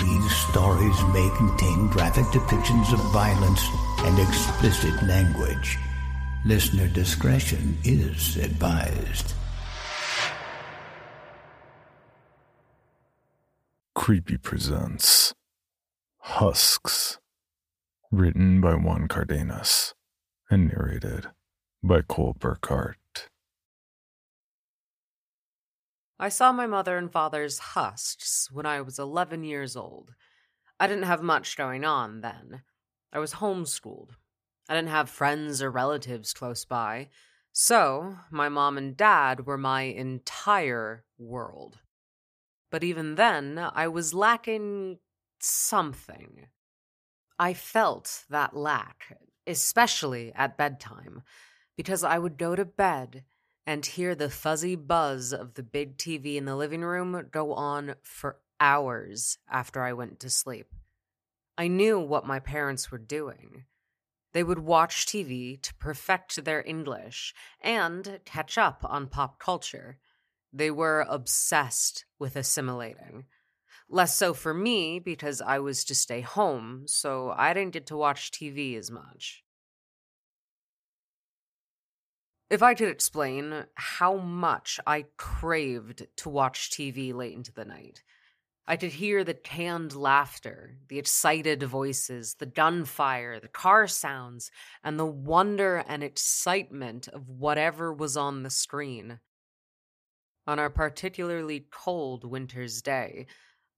These stories may contain graphic depictions of violence and explicit language. Listener discretion is advised. Creepy presents Husks. Written by Juan Cardenas and narrated by Cole Burkhardt. I saw my mother and father's husks when I was 11 years old. I didn't have much going on then. I was homeschooled. I didn't have friends or relatives close by. So, my mom and dad were my entire world. But even then, I was lacking something. I felt that lack, especially at bedtime, because I would go to bed and hear the fuzzy buzz of the big TV in the living room go on for hours after I went to sleep. I knew what my parents were doing. They would watch TV to perfect their English and catch up on pop culture. They were obsessed with assimilating. Less so for me because I was to stay home, so I didn't get to watch TV as much. If I could explain how much I craved to watch TV late into the night, I could hear the canned laughter, the excited voices, the gunfire, the car sounds, and the wonder and excitement of whatever was on the screen. On our particularly cold winter's day,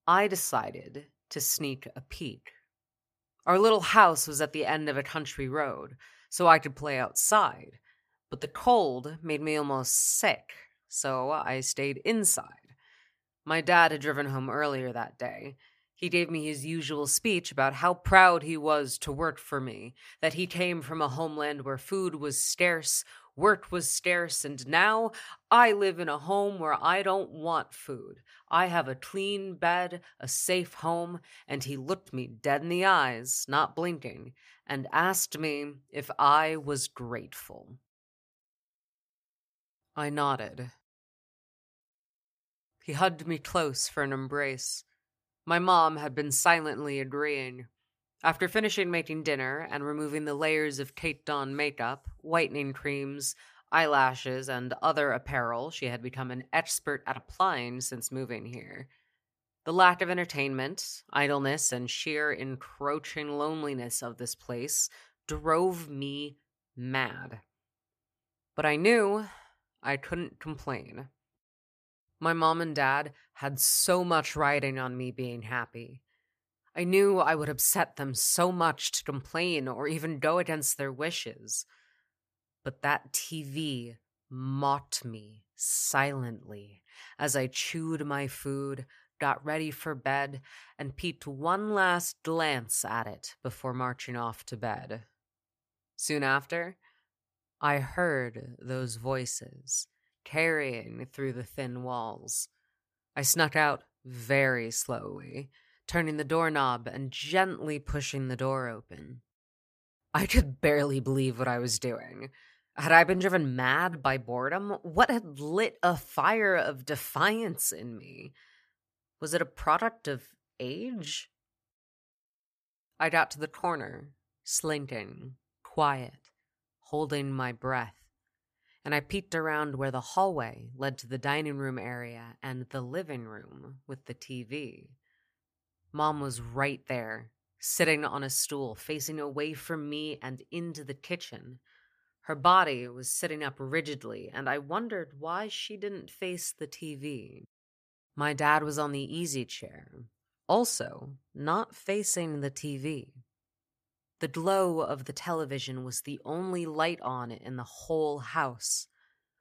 I decided to sneak a peek. Our little house was at the end of a country road, so I could play outside, but the cold made me almost sick, so I stayed inside. My dad had driven home earlier that day. He gave me his usual speech about how proud he was to work for me, that he came from a homeland where food was scarce, work was scarce, and now I live in a home where I don't want food. I have a clean bed, a safe home, and he looked me dead in the eyes, not blinking, and asked me if I was grateful. I nodded. He hugged me close for an embrace. My mom had been silently agreeing. After finishing making dinner and removing the layers of Kate Dawn makeup, whitening creams, eyelashes, and other apparel she had become an expert at applying since moving here, the lack of entertainment, idleness, and sheer encroaching loneliness of this place drove me mad. But I knew I couldn't complain. My mom and dad had so much riding on me being happy. I knew I would upset them so much to complain or even go against their wishes. But that TV mocked me silently as I chewed my food, got ready for bed, and peeped one last glance at it before marching off to bed. Soon after, I heard those voices carrying through the thin walls. I snuck out very slowly, turning the doorknob and gently pushing the door open. I could barely believe what I was doing. Had I been driven mad by boredom? What had lit a fire of defiance in me? Was it a product of age? I got to the corner, slinking, quiet, holding my breath and I peeked around where the hallway led to the dining room area and the living room with the TV. Mom was right there, sitting on a stool, facing away from me and into the kitchen. Her body was sitting up rigidly, and I wondered why she didn't face the TV. My dad was on the easy chair, also not facing the TV. The glow of the television was the only light on in the whole house.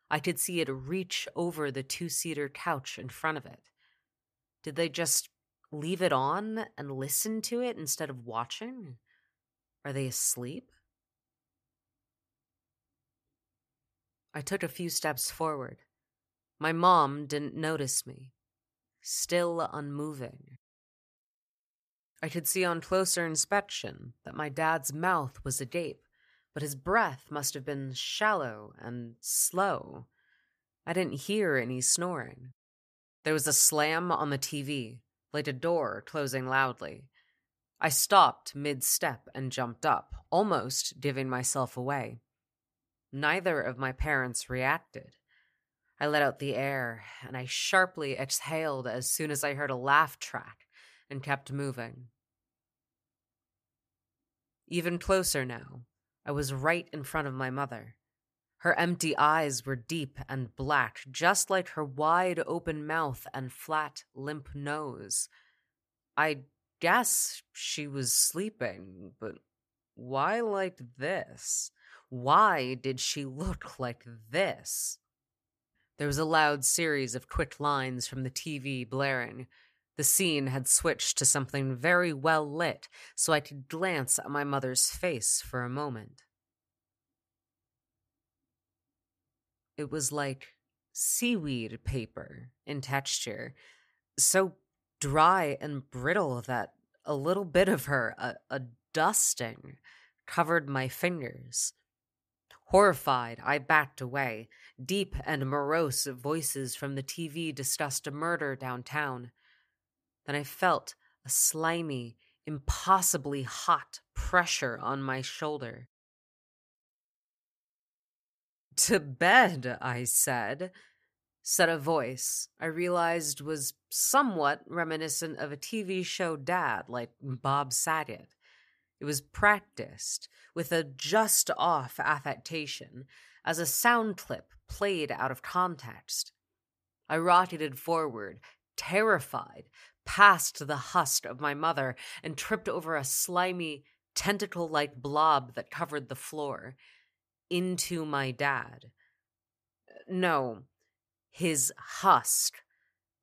I could see it reach over the two seater couch in front of it. Did they just leave it on and listen to it instead of watching? Are they asleep? I took a few steps forward. My mom didn't notice me, still unmoving. I could see on closer inspection that my dad's mouth was agape, but his breath must have been shallow and slow. I didn't hear any snoring. There was a slam on the TV, like a door closing loudly. I stopped mid step and jumped up, almost giving myself away. Neither of my parents reacted. I let out the air, and I sharply exhaled as soon as I heard a laugh track and kept moving. Even closer now, I was right in front of my mother. Her empty eyes were deep and black, just like her wide open mouth and flat, limp nose. I guess she was sleeping, but why like this? Why did she look like this? There was a loud series of quick lines from the TV blaring. The scene had switched to something very well lit, so I could glance at my mother's face for a moment. It was like seaweed paper in texture, so dry and brittle that a little bit of her, a, a dusting, covered my fingers. Horrified, I backed away. Deep and morose voices from the TV discussed a murder downtown. Then I felt a slimy, impossibly hot pressure on my shoulder. To bed, I said, said a voice I realized was somewhat reminiscent of a TV show dad like Bob Saget. It was practiced with a just off affectation as a sound clip played out of context. I rocketed forward, terrified, past the husk of my mother, and tripped over a slimy, tentacle like blob that covered the floor into my dad. No, his husk,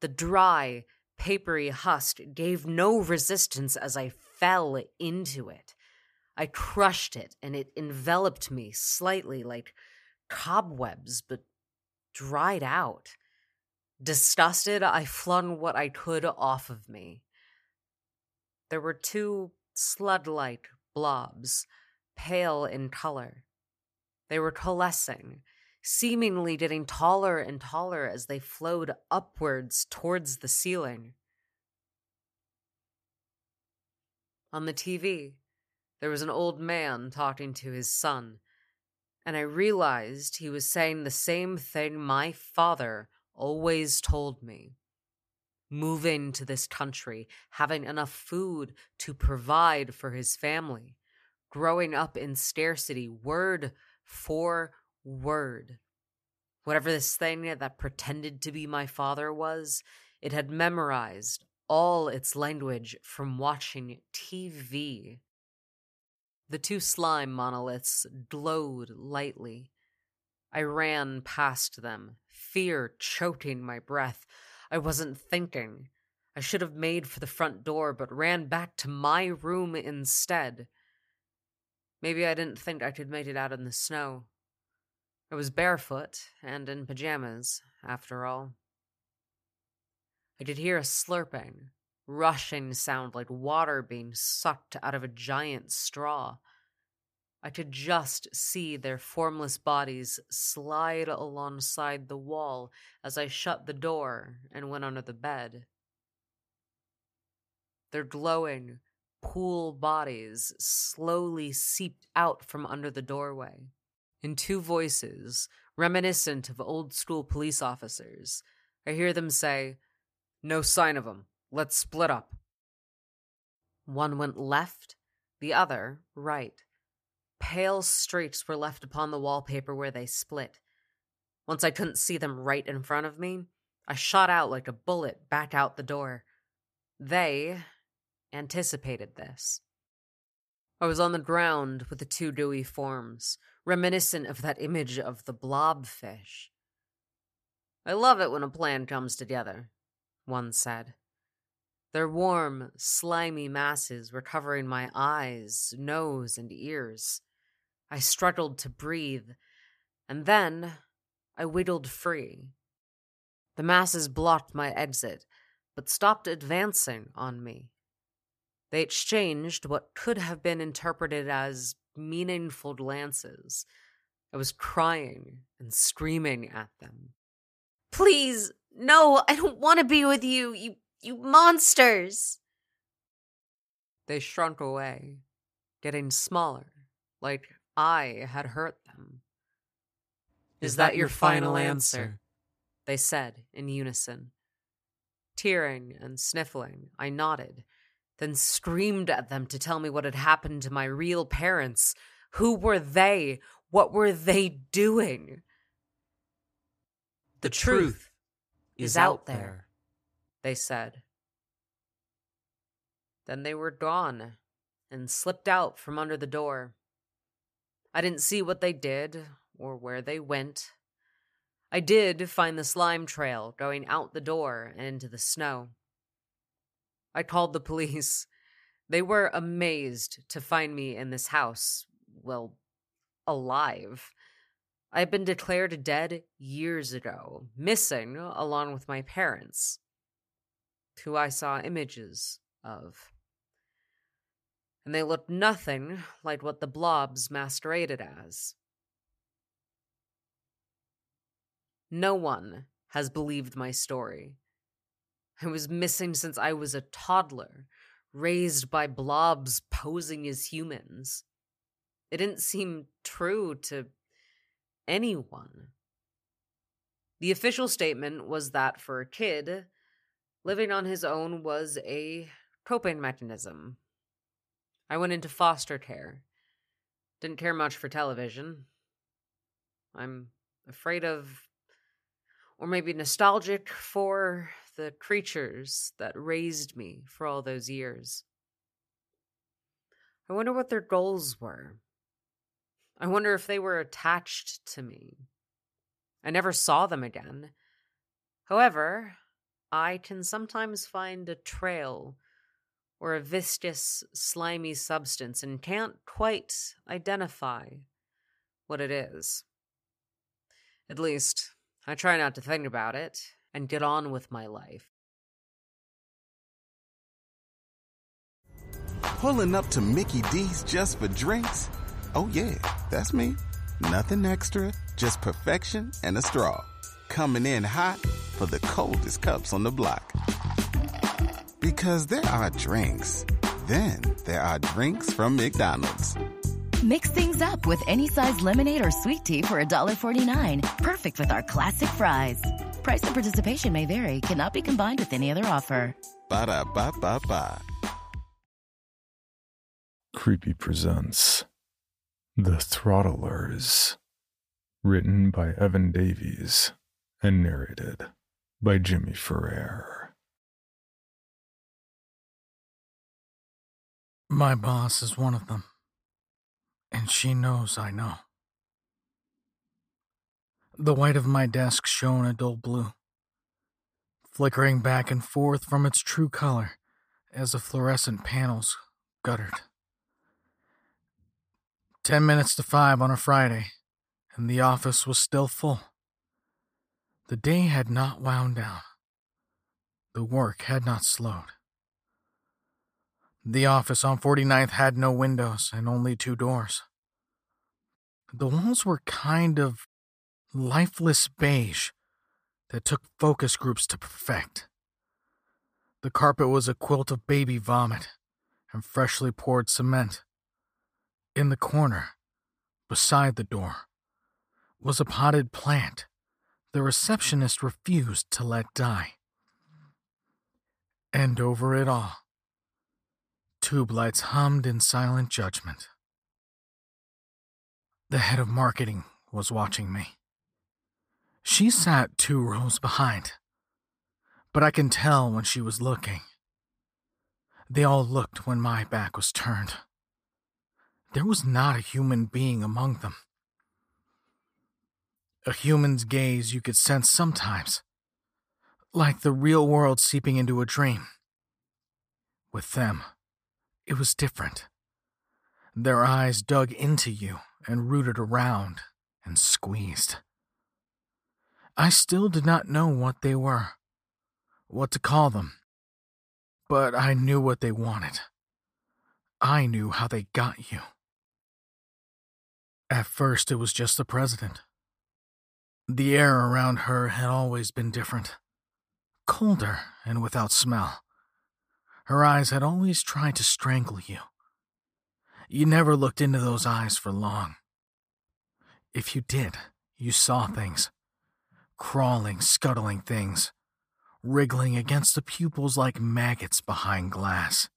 the dry, papery husk, gave no resistance as I fell into it. I crushed it, and it enveloped me slightly like cobwebs, but dried out. Disgusted, I flung what I could off of me. There were two slud like blobs, pale in color. They were coalescing, seemingly getting taller and taller as they flowed upwards towards the ceiling. On the TV, there was an old man talking to his son, and I realized he was saying the same thing my father always told me. Moving to this country, having enough food to provide for his family, growing up in scarcity, word for word. Whatever this thing that pretended to be my father was, it had memorized all its language from watching TV. The two slime monoliths glowed lightly. I ran past them, fear choking my breath. I wasn't thinking. I should have made for the front door, but ran back to my room instead. Maybe I didn't think I could make it out in the snow. I was barefoot and in pajamas, after all. I could hear a slurping, rushing sound like water being sucked out of a giant straw. I could just see their formless bodies slide alongside the wall as I shut the door and went under the bed. Their glowing, pool bodies slowly seeped out from under the doorway. In two voices, reminiscent of old school police officers, I hear them say, no sign of him. Let's split up. One went left, the other right. Pale streaks were left upon the wallpaper where they split. Once I couldn't see them right in front of me, I shot out like a bullet back out the door. They anticipated this. I was on the ground with the two dewy forms, reminiscent of that image of the blobfish. I love it when a plan comes together, one said. Their warm, slimy masses were covering my eyes, nose, and ears. I struggled to breathe, and then I wiggled free. The masses blocked my exit, but stopped advancing on me. They exchanged what could have been interpreted as meaningful glances. I was crying and screaming at them. Please, no, I don't want to be with you, you you monsters. They shrunk away, getting smaller, like I had hurt them. Is, that, your final answer? They said in unison. Tearing and sniffling, I nodded, then screamed at them to tell me what had happened to my real parents. Who were they? What were they doing? The truth is out there, they said. Then they were gone and slipped out from under the door. I didn't see what they did or where they went. I did find the slime trail going out the door and into the snow. I called the police. They were amazed to find me in this house, well, alive. I had been declared dead years ago, missing along with my parents, who I saw images of. And they looked nothing like what the blobs masqueraded as. No one has believed my story. I was missing since I was a toddler, raised by blobs posing as humans. It didn't seem true to anyone. The official statement was that for a kid, living on his own was a coping mechanism. I went into foster care. Didn't care much for television. I'm afraid of or maybe nostalgic for the creatures that raised me for all those years. I wonder what their goals were. I wonder if they were attached to me. I never saw them again. However, I can sometimes find a trail or a viscous, slimy substance and can't quite identify what it is. At least, I try not to think about it and get on with my life. Pulling up to Mickey D's just for drinks? Oh, yeah, that's me. Nothing extra, just perfection and a straw. Coming in hot for the coldest cups on the block. Because there are drinks, then there are drinks from McDonald's. Mix things up with any size lemonade or sweet tea for $1.49. Perfect with our classic fries. Price and participation may vary, cannot be combined with any other offer. Ba da ba ba ba. Creepy presents The Throttlers. Written by Evan Davies and narrated by Jimmy Ferrer. My boss is one of them and she knows I know. The white of my desk shone a dull blue, flickering back and forth from its true color as the fluorescent panels guttered. Ten minutes to five on a Friday, and the office was still full. The day had not wound down. The work had not slowed. The office on 49th had no windows and only two doors. The walls were kind of lifeless beige that took focus groups to perfect. The carpet was a quilt of baby vomit and freshly poured cement. In the corner, beside the door, was a potted plant the receptionist refused to let die. And over it all, Tube lights hummed in silent judgment. The head of marketing was watching me. She sat two rows behind, but I can tell when she was looking. They all looked when my back was turned. There was not a human being among them. A human's gaze you could sense sometimes, like the real world seeping into a dream. With them, it was different. Their eyes dug into you and rooted around and squeezed. I still did not know what they were, what to call them, but I knew what they wanted. I knew how they got you. At first, it was just the president. The air around her had always been different colder and without smell. Her eyes had always tried to strangle you. You never looked into those eyes for long. If you did, you saw things crawling, scuttling things, wriggling against the pupils like maggots behind glass.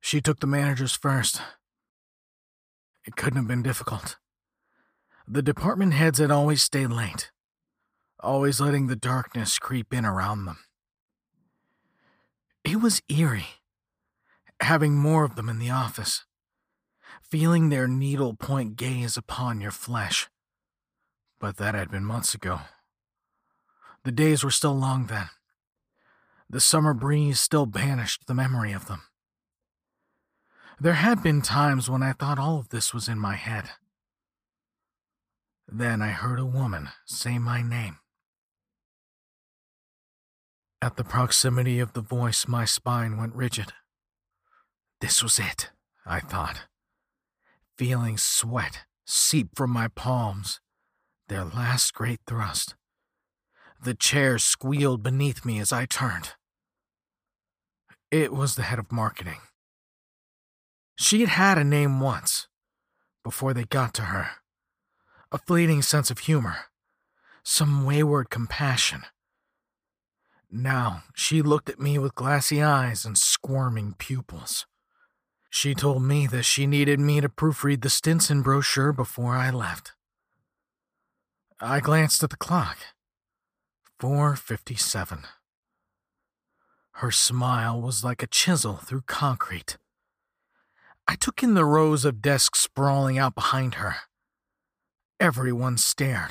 She took the managers first. It couldn't have been difficult. The department heads had always stayed late, always letting the darkness creep in around them. It was eerie, having more of them in the office, feeling their needle point gaze upon your flesh. But that had been months ago. The days were still long then. The summer breeze still banished the memory of them. There had been times when I thought all of this was in my head. Then I heard a woman say my name. At the proximity of the voice, my spine went rigid. This was it, I thought. Feeling sweat seep from my palms, their last great thrust. The chair squealed beneath me as I turned. It was the head of marketing. She had had a name once, before they got to her. A fleeting sense of humor, some wayward compassion. Now she looked at me with glassy eyes and squirming pupils. She told me that she needed me to proofread the Stinson brochure before I left. I glanced at the clock. 457. Her smile was like a chisel through concrete. I took in the rows of desks sprawling out behind her. Everyone stared.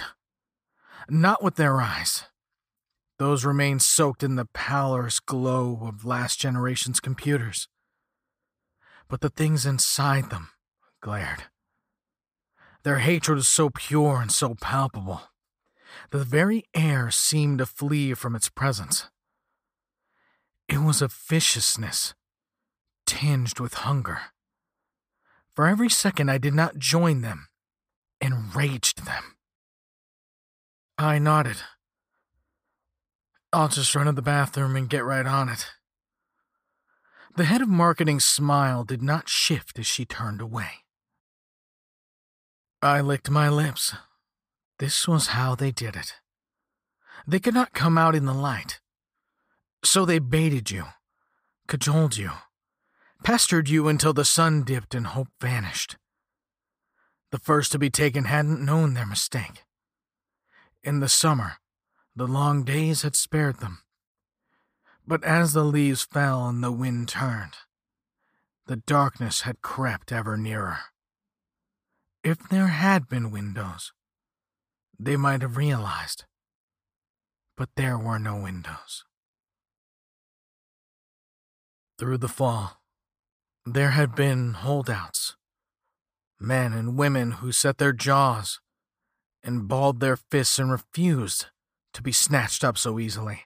Not with their eyes. Those remained soaked in the pallorous glow of last generation's computers. But the things inside them glared. Their hatred was so pure and so palpable. The very air seemed to flee from its presence. It was a viciousness tinged with hunger. For every second I did not join them, enraged them. I nodded. I'll just run to the bathroom and get right on it. The head of marketing's smile did not shift as she turned away. I licked my lips. This was how they did it. They could not come out in the light. So they baited you, cajoled you, pestered you until the sun dipped and hope vanished. The first to be taken hadn't known their mistake. In the summer, the long days had spared them. But as the leaves fell and the wind turned, the darkness had crept ever nearer. If there had been windows, they might have realized. But there were no windows. Through the fall, there had been holdouts, men and women who set their jaws and balled their fists and refused to be snatched up so easily.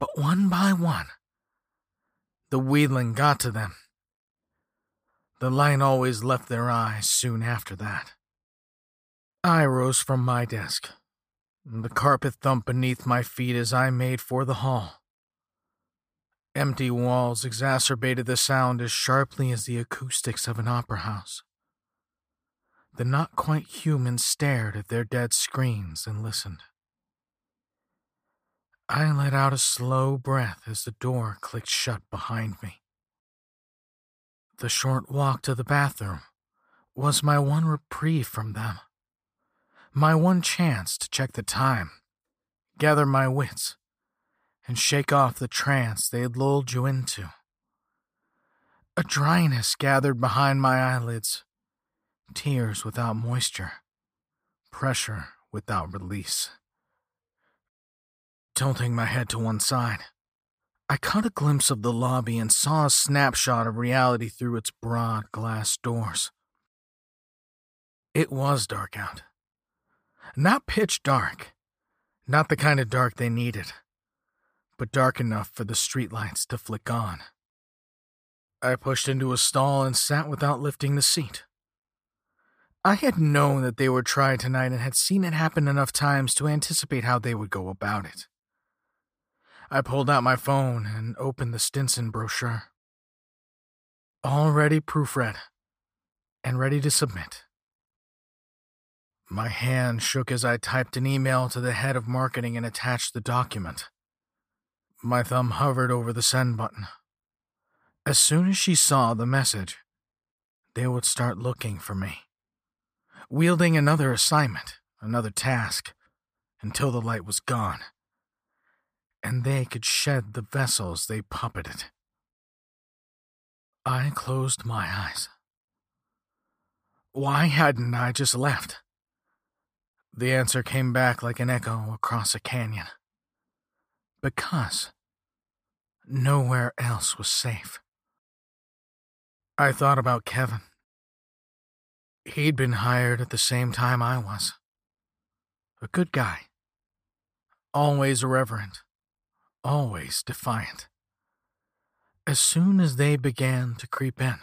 But one by one, the wheedling got to them. The light always left their eyes soon after that. I rose from my desk. The carpet thumped beneath my feet as I made for the hall. Empty walls exacerbated the sound as sharply as the acoustics of an opera house. The not quite human stared at their dead screens and listened. I let out a slow breath as the door clicked shut behind me. The short walk to the bathroom was my one reprieve from them, my one chance to check the time, gather my wits, and shake off the trance they had lulled you into. A dryness gathered behind my eyelids, tears without moisture, pressure without release. Tilting my head to one side, I caught a glimpse of the lobby and saw a snapshot of reality through its broad glass doors. It was dark out. Not pitch dark, not the kind of dark they needed, but dark enough for the streetlights to flick on. I pushed into a stall and sat without lifting the seat. I had known that they would try tonight and had seen it happen enough times to anticipate how they would go about it. I pulled out my phone and opened the Stinson brochure. Already proofread and ready to submit. My hand shook as I typed an email to the head of marketing and attached the document. My thumb hovered over the send button. As soon as she saw the message, they would start looking for me, wielding another assignment, another task, until the light was gone and they could shed the vessels they puppeted. I closed my eyes. Why hadn't I just left? The answer came back like an echo across a canyon. Because nowhere else was safe. I thought about Kevin. He'd been hired at the same time I was. A good guy. Always reverent always defiant. As soon as they began to creep in,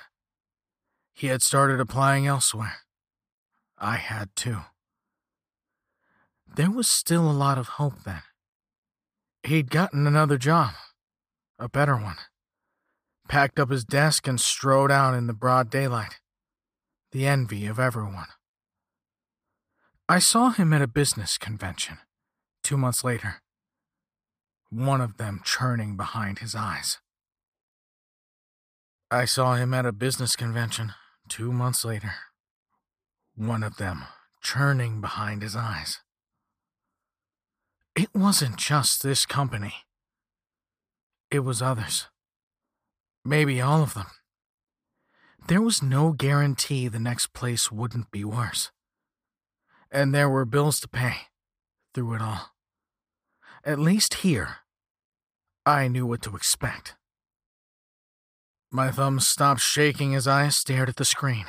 he had started applying elsewhere. I had too. There was still a lot of hope then. He'd gotten another job, a better one, packed up his desk and strode out in the broad daylight, the envy of everyone. I saw him at a business convention two months later one of them churning behind his eyes. I saw him at a business convention two months later, one of them churning behind his eyes. It wasn't just this company, it was others. Maybe all of them. There was no guarantee the next place wouldn't be worse. And there were bills to pay through it all. At least here, I knew what to expect. My thumbs stopped shaking as I stared at the screen.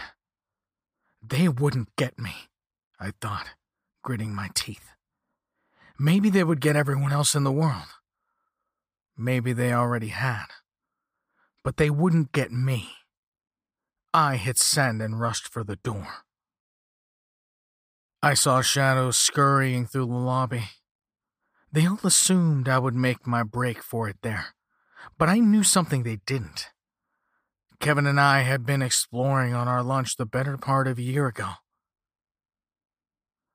They wouldn't get me, I thought, gritting my teeth. Maybe they would get everyone else in the world. Maybe they already had. But they wouldn't get me. I hit send and rushed for the door. I saw shadows scurrying through the lobby, they all assumed I would make my break for it there, but I knew something they didn't. Kevin and I had been exploring on our lunch the better part of a year ago.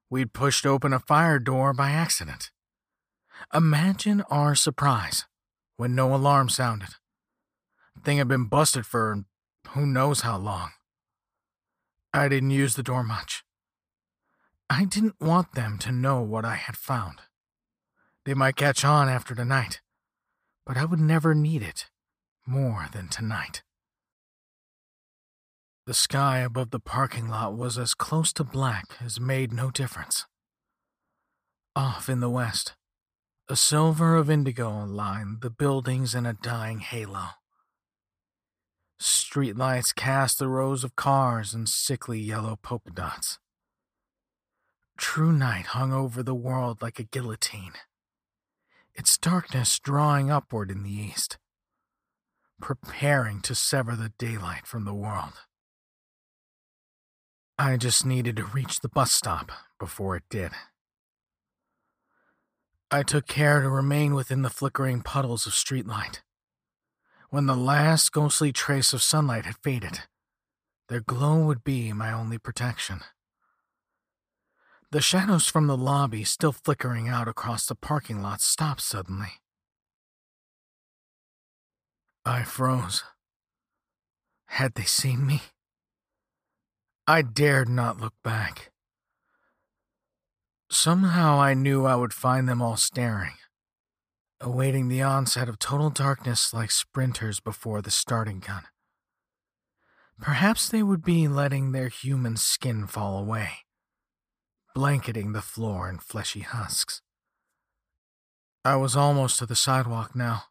We'd pushed open a fire door by accident. Imagine our surprise when no alarm sounded. Thing had been busted for who knows how long. I didn't use the door much. I didn't want them to know what I had found. They might catch on after tonight, but I would never need it more than tonight. The sky above the parking lot was as close to black as made no difference. Off in the west, a silver of indigo lined the buildings in a dying halo. Streetlights cast the rows of cars in sickly yellow polka dots. True night hung over the world like a guillotine its darkness drawing upward in the east, preparing to sever the daylight from the world. I just needed to reach the bus stop before it did. I took care to remain within the flickering puddles of streetlight. When the last ghostly trace of sunlight had faded, their glow would be my only protection. The shadows from the lobby, still flickering out across the parking lot, stopped suddenly. I froze. Had they seen me? I dared not look back. Somehow I knew I would find them all staring, awaiting the onset of total darkness like sprinters before the starting gun. Perhaps they would be letting their human skin fall away, blanketing the floor in fleshy husks. I was almost to the sidewalk now.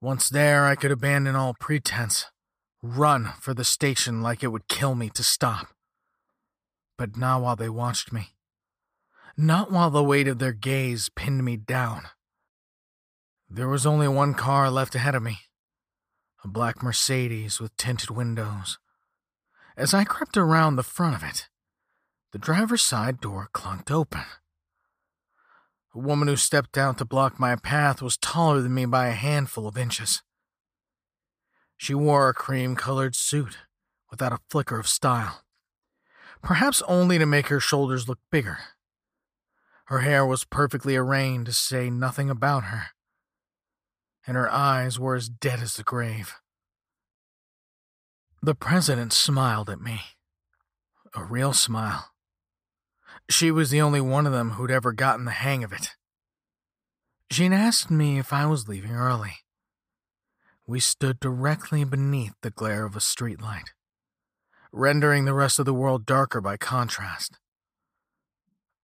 Once there, I could abandon all pretense, run for the station like it would kill me to stop. But not while they watched me. Not while the weight of their gaze pinned me down. There was only one car left ahead of me a black Mercedes with tinted windows. As I crept around the front of it, the driver's side door clunked open. A woman who stepped out to block my path was taller than me by a handful of inches. She wore a cream colored suit without a flicker of style, perhaps only to make her shoulders look bigger. Her hair was perfectly arranged to say nothing about her and her eyes were as dead as the grave. The president smiled at me. A real smile. She was the only one of them who'd ever gotten the hang of it. She'd asked me if I was leaving early. We stood directly beneath the glare of a streetlight, rendering the rest of the world darker by contrast.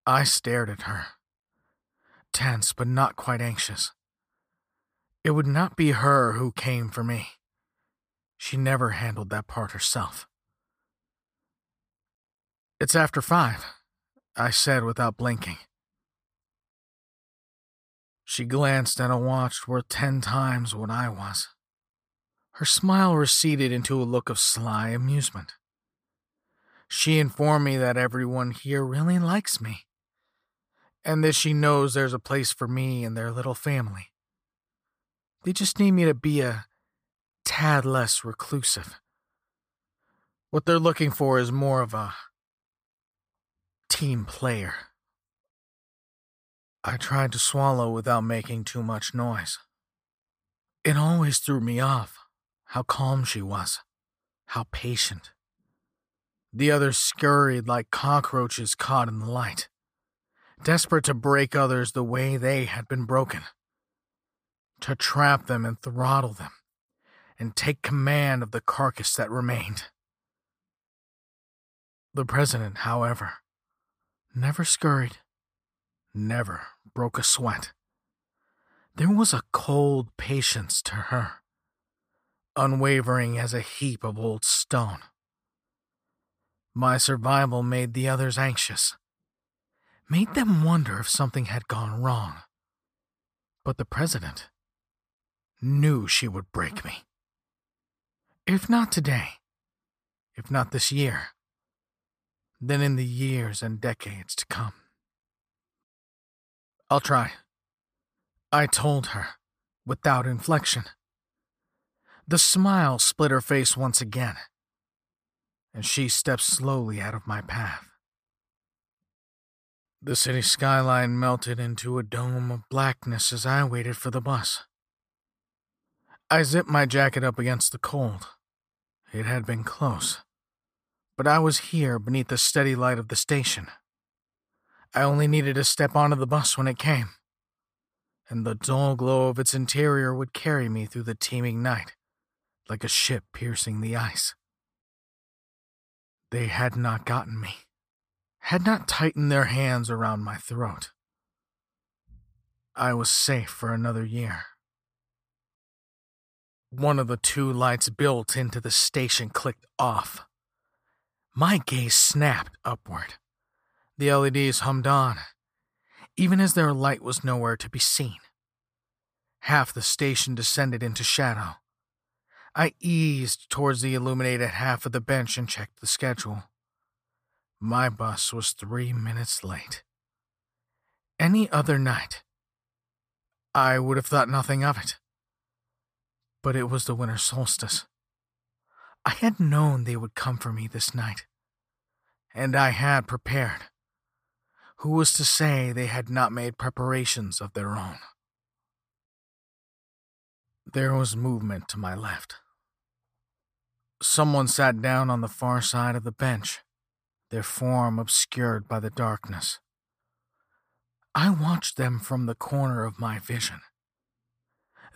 I stared at her, tense but not quite anxious. It would not be her who came for me. She never handled that part herself. It's after five, I said without blinking. She glanced at a watch worth ten times what I was. Her smile receded into a look of sly amusement. She informed me that everyone here really likes me, and that she knows there's a place for me in their little family. They just need me to be a tad less reclusive. What they're looking for is more of a team player. I tried to swallow without making too much noise. It always threw me off how calm she was, how patient. The others scurried like cockroaches caught in the light, desperate to break others the way they had been broken to trap them and throttle them, and take command of the carcass that remained. The president, however, never scurried, never broke a sweat. There was a cold patience to her, unwavering as a heap of old stone. My survival made the others anxious, made them wonder if something had gone wrong. But the president, knew she would break me. If not today, if not this year, then in the years and decades to come. I'll try. I told her, without inflection. The smile split her face once again, and she stepped slowly out of my path. The city skyline melted into a dome of blackness as I waited for the bus. I zipped my jacket up against the cold. It had been close. But I was here beneath the steady light of the station. I only needed to step onto the bus when it came, and the dull glow of its interior would carry me through the teeming night, like a ship piercing the ice. They had not gotten me, had not tightened their hands around my throat. I was safe for another year. One of the two lights built into the station clicked off. My gaze snapped upward. The LEDs hummed on, even as their light was nowhere to be seen. Half the station descended into shadow. I eased towards the illuminated half of the bench and checked the schedule. My bus was three minutes late. Any other night, I would have thought nothing of it but it was the winter solstice. I had known they would come for me this night, and I had prepared. Who was to say they had not made preparations of their own? There was movement to my left. Someone sat down on the far side of the bench, their form obscured by the darkness. I watched them from the corner of my vision.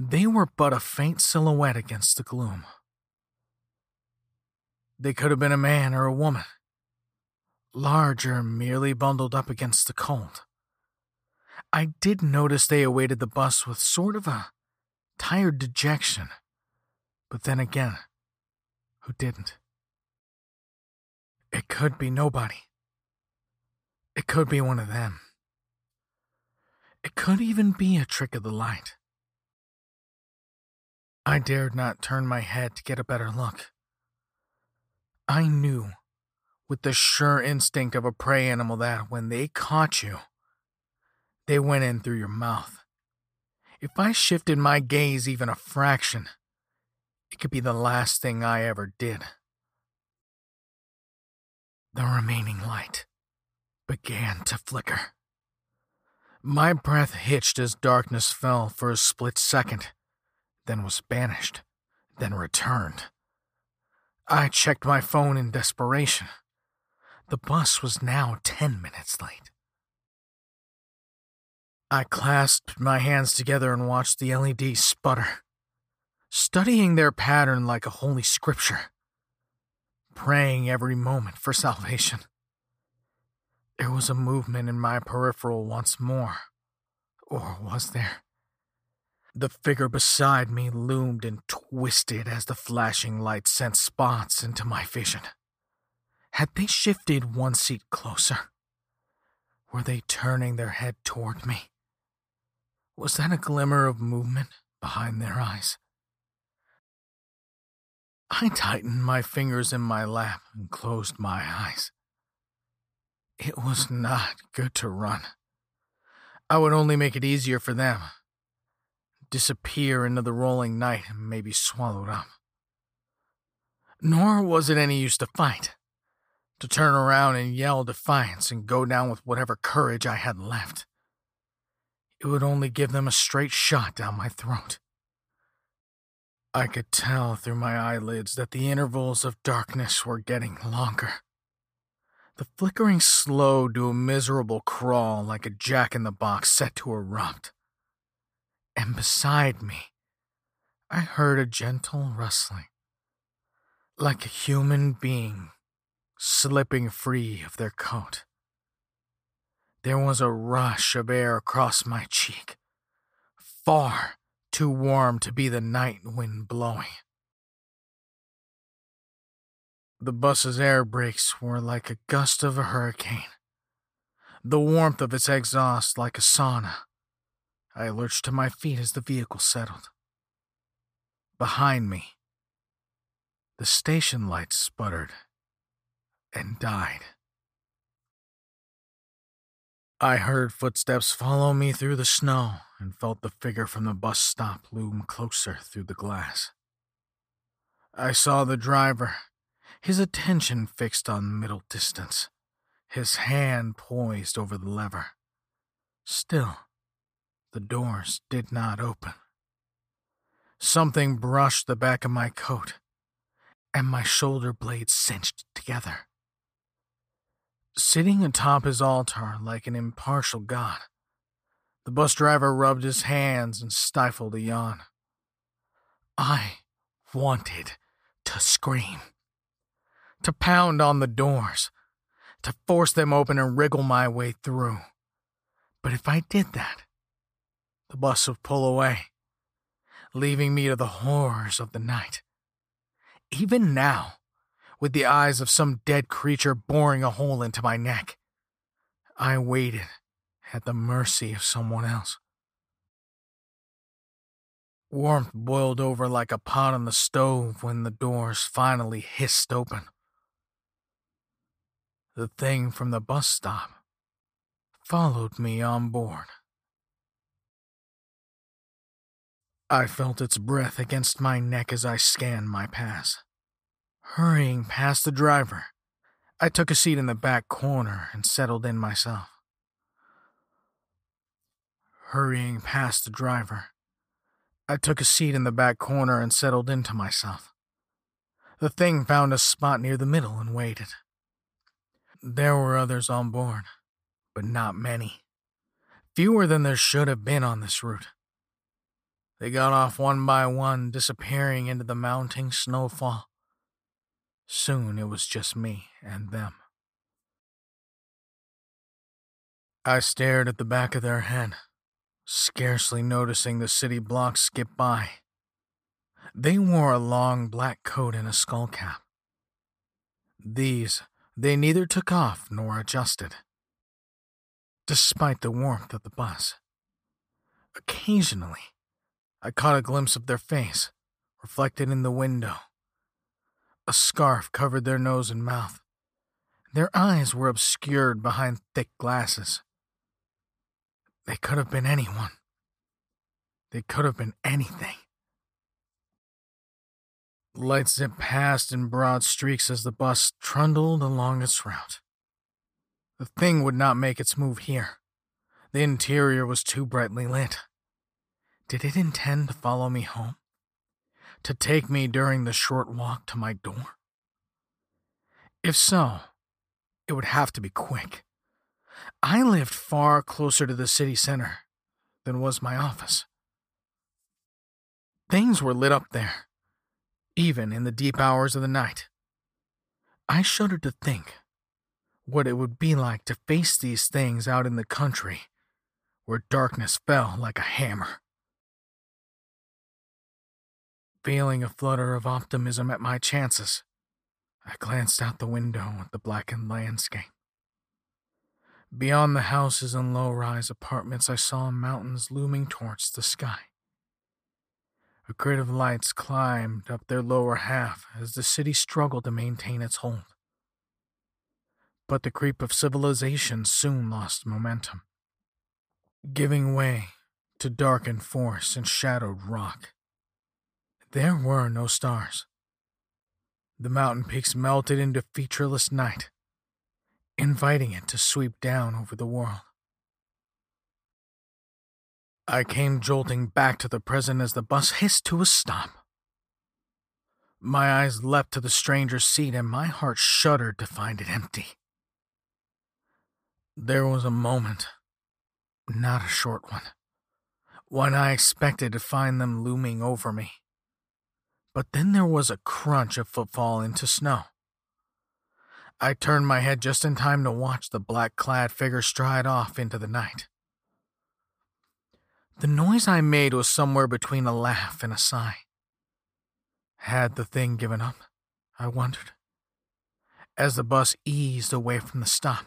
They were but a faint silhouette against the gloom. They could have been a man or a woman, larger, merely bundled up against the cold. I did notice they awaited the bus with sort of a tired dejection, but then again, who didn't? It could be nobody. It could be one of them. It could even be a trick of the light. I dared not turn my head to get a better look. I knew, with the sure instinct of a prey animal, that when they caught you, they went in through your mouth. If I shifted my gaze even a fraction, it could be the last thing I ever did. The remaining light began to flicker. My breath hitched as darkness fell for a split second, then was banished, then returned. I checked my phone in desperation. The bus was now ten minutes late. I clasped my hands together and watched the LED sputter, studying their pattern like a holy scripture, praying every moment for salvation. There was a movement in my peripheral once more. Or was there? The figure beside me loomed and twisted as the flashing light sent spots into my vision. Had they shifted one seat closer? Were they turning their head toward me? Was that a glimmer of movement behind their eyes? I tightened my fingers in my lap and closed my eyes. It was not good to run. I would only make it easier for them. Disappear into the rolling night and maybe swallowed up. Nor was it any use to fight, to turn around and yell defiance and go down with whatever courage I had left it would only give them a straight shot down my throat. I could tell through my eyelids that the intervals of darkness were getting longer. The flickering slowed to a miserable crawl like a jack in the box set to erupt. And beside me, I heard a gentle rustling, like a human being slipping free of their coat. There was a rush of air across my cheek, far too warm to be the night wind blowing. The bus's air brakes were like a gust of a hurricane, the warmth of its exhaust like a sauna. I lurched to my feet as the vehicle settled. Behind me, the station lights sputtered and died. I heard footsteps follow me through the snow and felt the figure from the bus stop loom closer through the glass. I saw the driver, his attention fixed on middle distance, his hand poised over the lever. Still, the doors did not open. Something brushed the back of my coat, and my shoulder blades cinched together. Sitting atop his altar like an impartial god, the bus driver rubbed his hands and stifled a yawn. I wanted to scream, to pound on the doors, to force them open and wriggle my way through. But if I did that, the bus would pull away, leaving me to the horrors of the night. Even now, with the eyes of some dead creature boring a hole into my neck. I waited at the mercy of someone else. Warmth boiled over like a pot on the stove when the doors finally hissed open. The thing from the bus stop followed me on board. I felt its breath against my neck as I scanned my pass. Hurrying past the driver, I took a seat in the back corner and settled in myself. Hurrying past the driver, I took a seat in the back corner and settled into myself. The thing found a spot near the middle and waited. There were others on board, but not many. Fewer than there should have been on this route. They got off one by one, disappearing into the mounting snowfall. Soon it was just me and them. I stared at the back of their head, scarcely noticing the city blocks skip by. They wore a long black coat and a skull cap. These they neither took off nor adjusted, despite the warmth of the bus. Occasionally, I caught a glimpse of their face, reflected in the window. A scarf covered their nose and mouth. Their eyes were obscured behind thick glasses. They could have been anyone. They could have been anything. Lights zipped past in broad streaks as the bus trundled along its route. The thing would not make its move here. The interior was too brightly lit. Did it intend to follow me home? To take me during the short walk to my door? If so, it would have to be quick. I lived far closer to the city center than was my office. Things were lit up there, even in the deep hours of the night. I shuddered to think what it would be like to face these things out in the country where darkness fell like a hammer. Feeling a flutter of optimism at my chances, I glanced out the window at the blackened landscape. Beyond the houses and low rise apartments, I saw mountains looming towards the sky. A grid of lights climbed up their lower half as the city struggled to maintain its hold. But the creep of civilization soon lost momentum, giving way to darkened forest and shadowed rock. There were no stars. The mountain peaks melted into featureless night, inviting it to sweep down over the world. I came jolting back to the present as the bus hissed to a stop. My eyes leapt to the stranger's seat and my heart shuddered to find it empty. There was a moment, not a short one, when I expected to find them looming over me. But then there was a crunch of footfall into snow. I turned my head just in time to watch the black clad figure stride off into the night. The noise I made was somewhere between a laugh and a sigh. Had the thing given up? I wondered. As the bus eased away from the stop,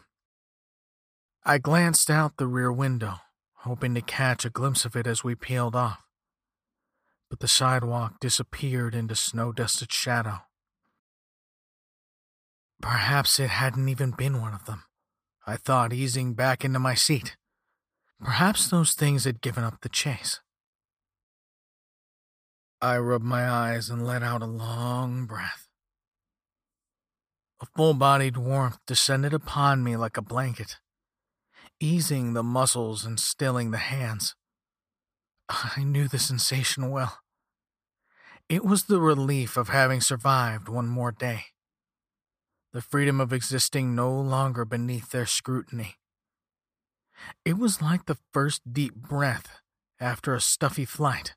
I glanced out the rear window, hoping to catch a glimpse of it as we peeled off but the sidewalk disappeared into snow dusted shadow. Perhaps it hadn't even been one of them, I thought, easing back into my seat. Perhaps those things had given up the chase. I rubbed my eyes and let out a long breath. A full bodied warmth descended upon me like a blanket, easing the muscles and stilling the hands. I knew the sensation well. It was the relief of having survived one more day. The freedom of existing no longer beneath their scrutiny. It was like the first deep breath after a stuffy flight,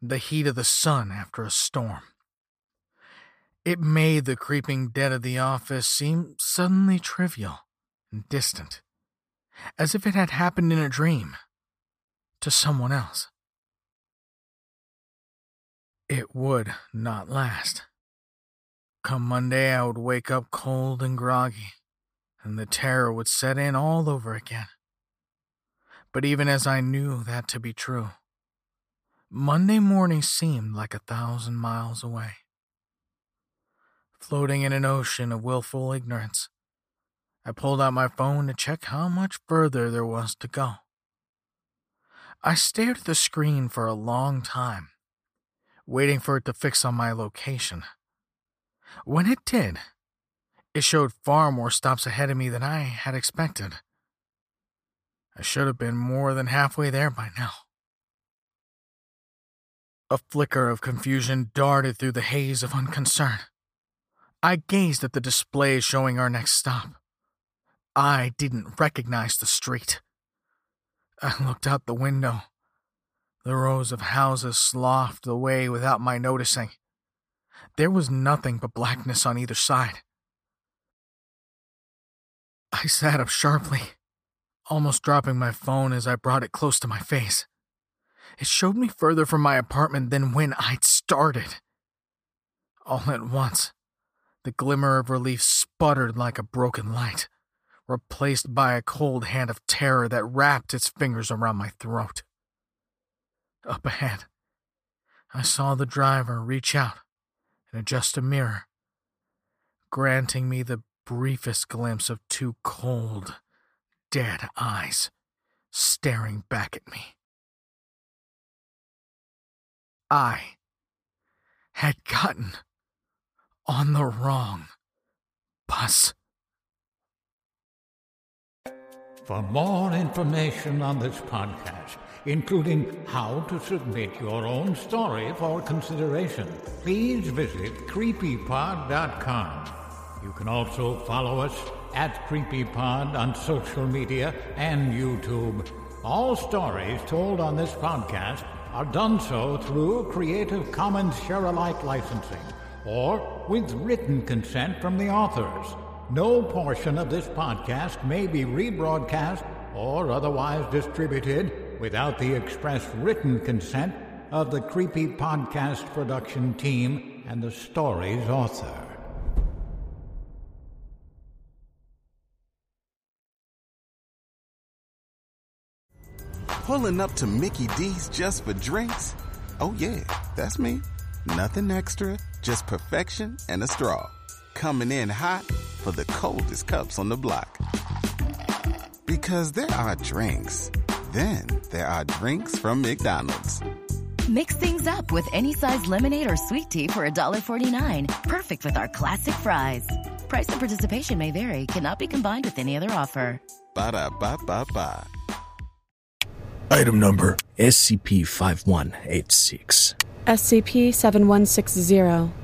the heat of the sun after a storm. It made the creeping dead of the office seem suddenly trivial and distant, as if it had happened in a dream to someone else. It would not last. Come Monday, I would wake up cold and groggy, and the terror would set in all over again. But even as I knew that to be true, Monday morning seemed like a thousand miles away. Floating in an ocean of willful ignorance, I pulled out my phone to check how much further there was to go. I stared at the screen for a long time waiting for it to fix on my location. When it did, it showed far more stops ahead of me than I had expected. I should have been more than halfway there by now. A flicker of confusion darted through the haze of unconcern. I gazed at the display showing our next stop. I didn't recognize the street. I looked out the window. The rows of houses sloughed away without my noticing. There was nothing but blackness on either side. I sat up sharply, almost dropping my phone as I brought it close to my face. It showed me further from my apartment than when I'd started. All at once, the glimmer of relief sputtered like a broken light, replaced by a cold hand of terror that wrapped its fingers around my throat. Up ahead, I saw the driver reach out and adjust a mirror, granting me the briefest glimpse of two cold, dead eyes staring back at me. I had gotten on the wrong bus. For more information on this podcast, including how to submit your own story for consideration, please visit creepypod.com. You can also follow us at CreepyPod on social media and YouTube. All stories told on this podcast are done so through Creative Commons Share Alike licensing or with written consent from the authors. No portion of this podcast may be rebroadcast or otherwise distributed without the express written consent of the Creepy Podcast production team and the story's author. Pulling up to Mickey D's just for drinks? Oh, yeah, that's me. Nothing extra, just perfection and a straw. Coming in hot for the coldest cups on the block. Because there are drinks, then there are drinks from McDonald's. Mix things up with any size lemonade or sweet tea for $1.49. Perfect with our classic fries. Price and participation may vary, cannot be combined with any other offer. Ba da ba ba ba. Item number SCP 5186. SCP 7160.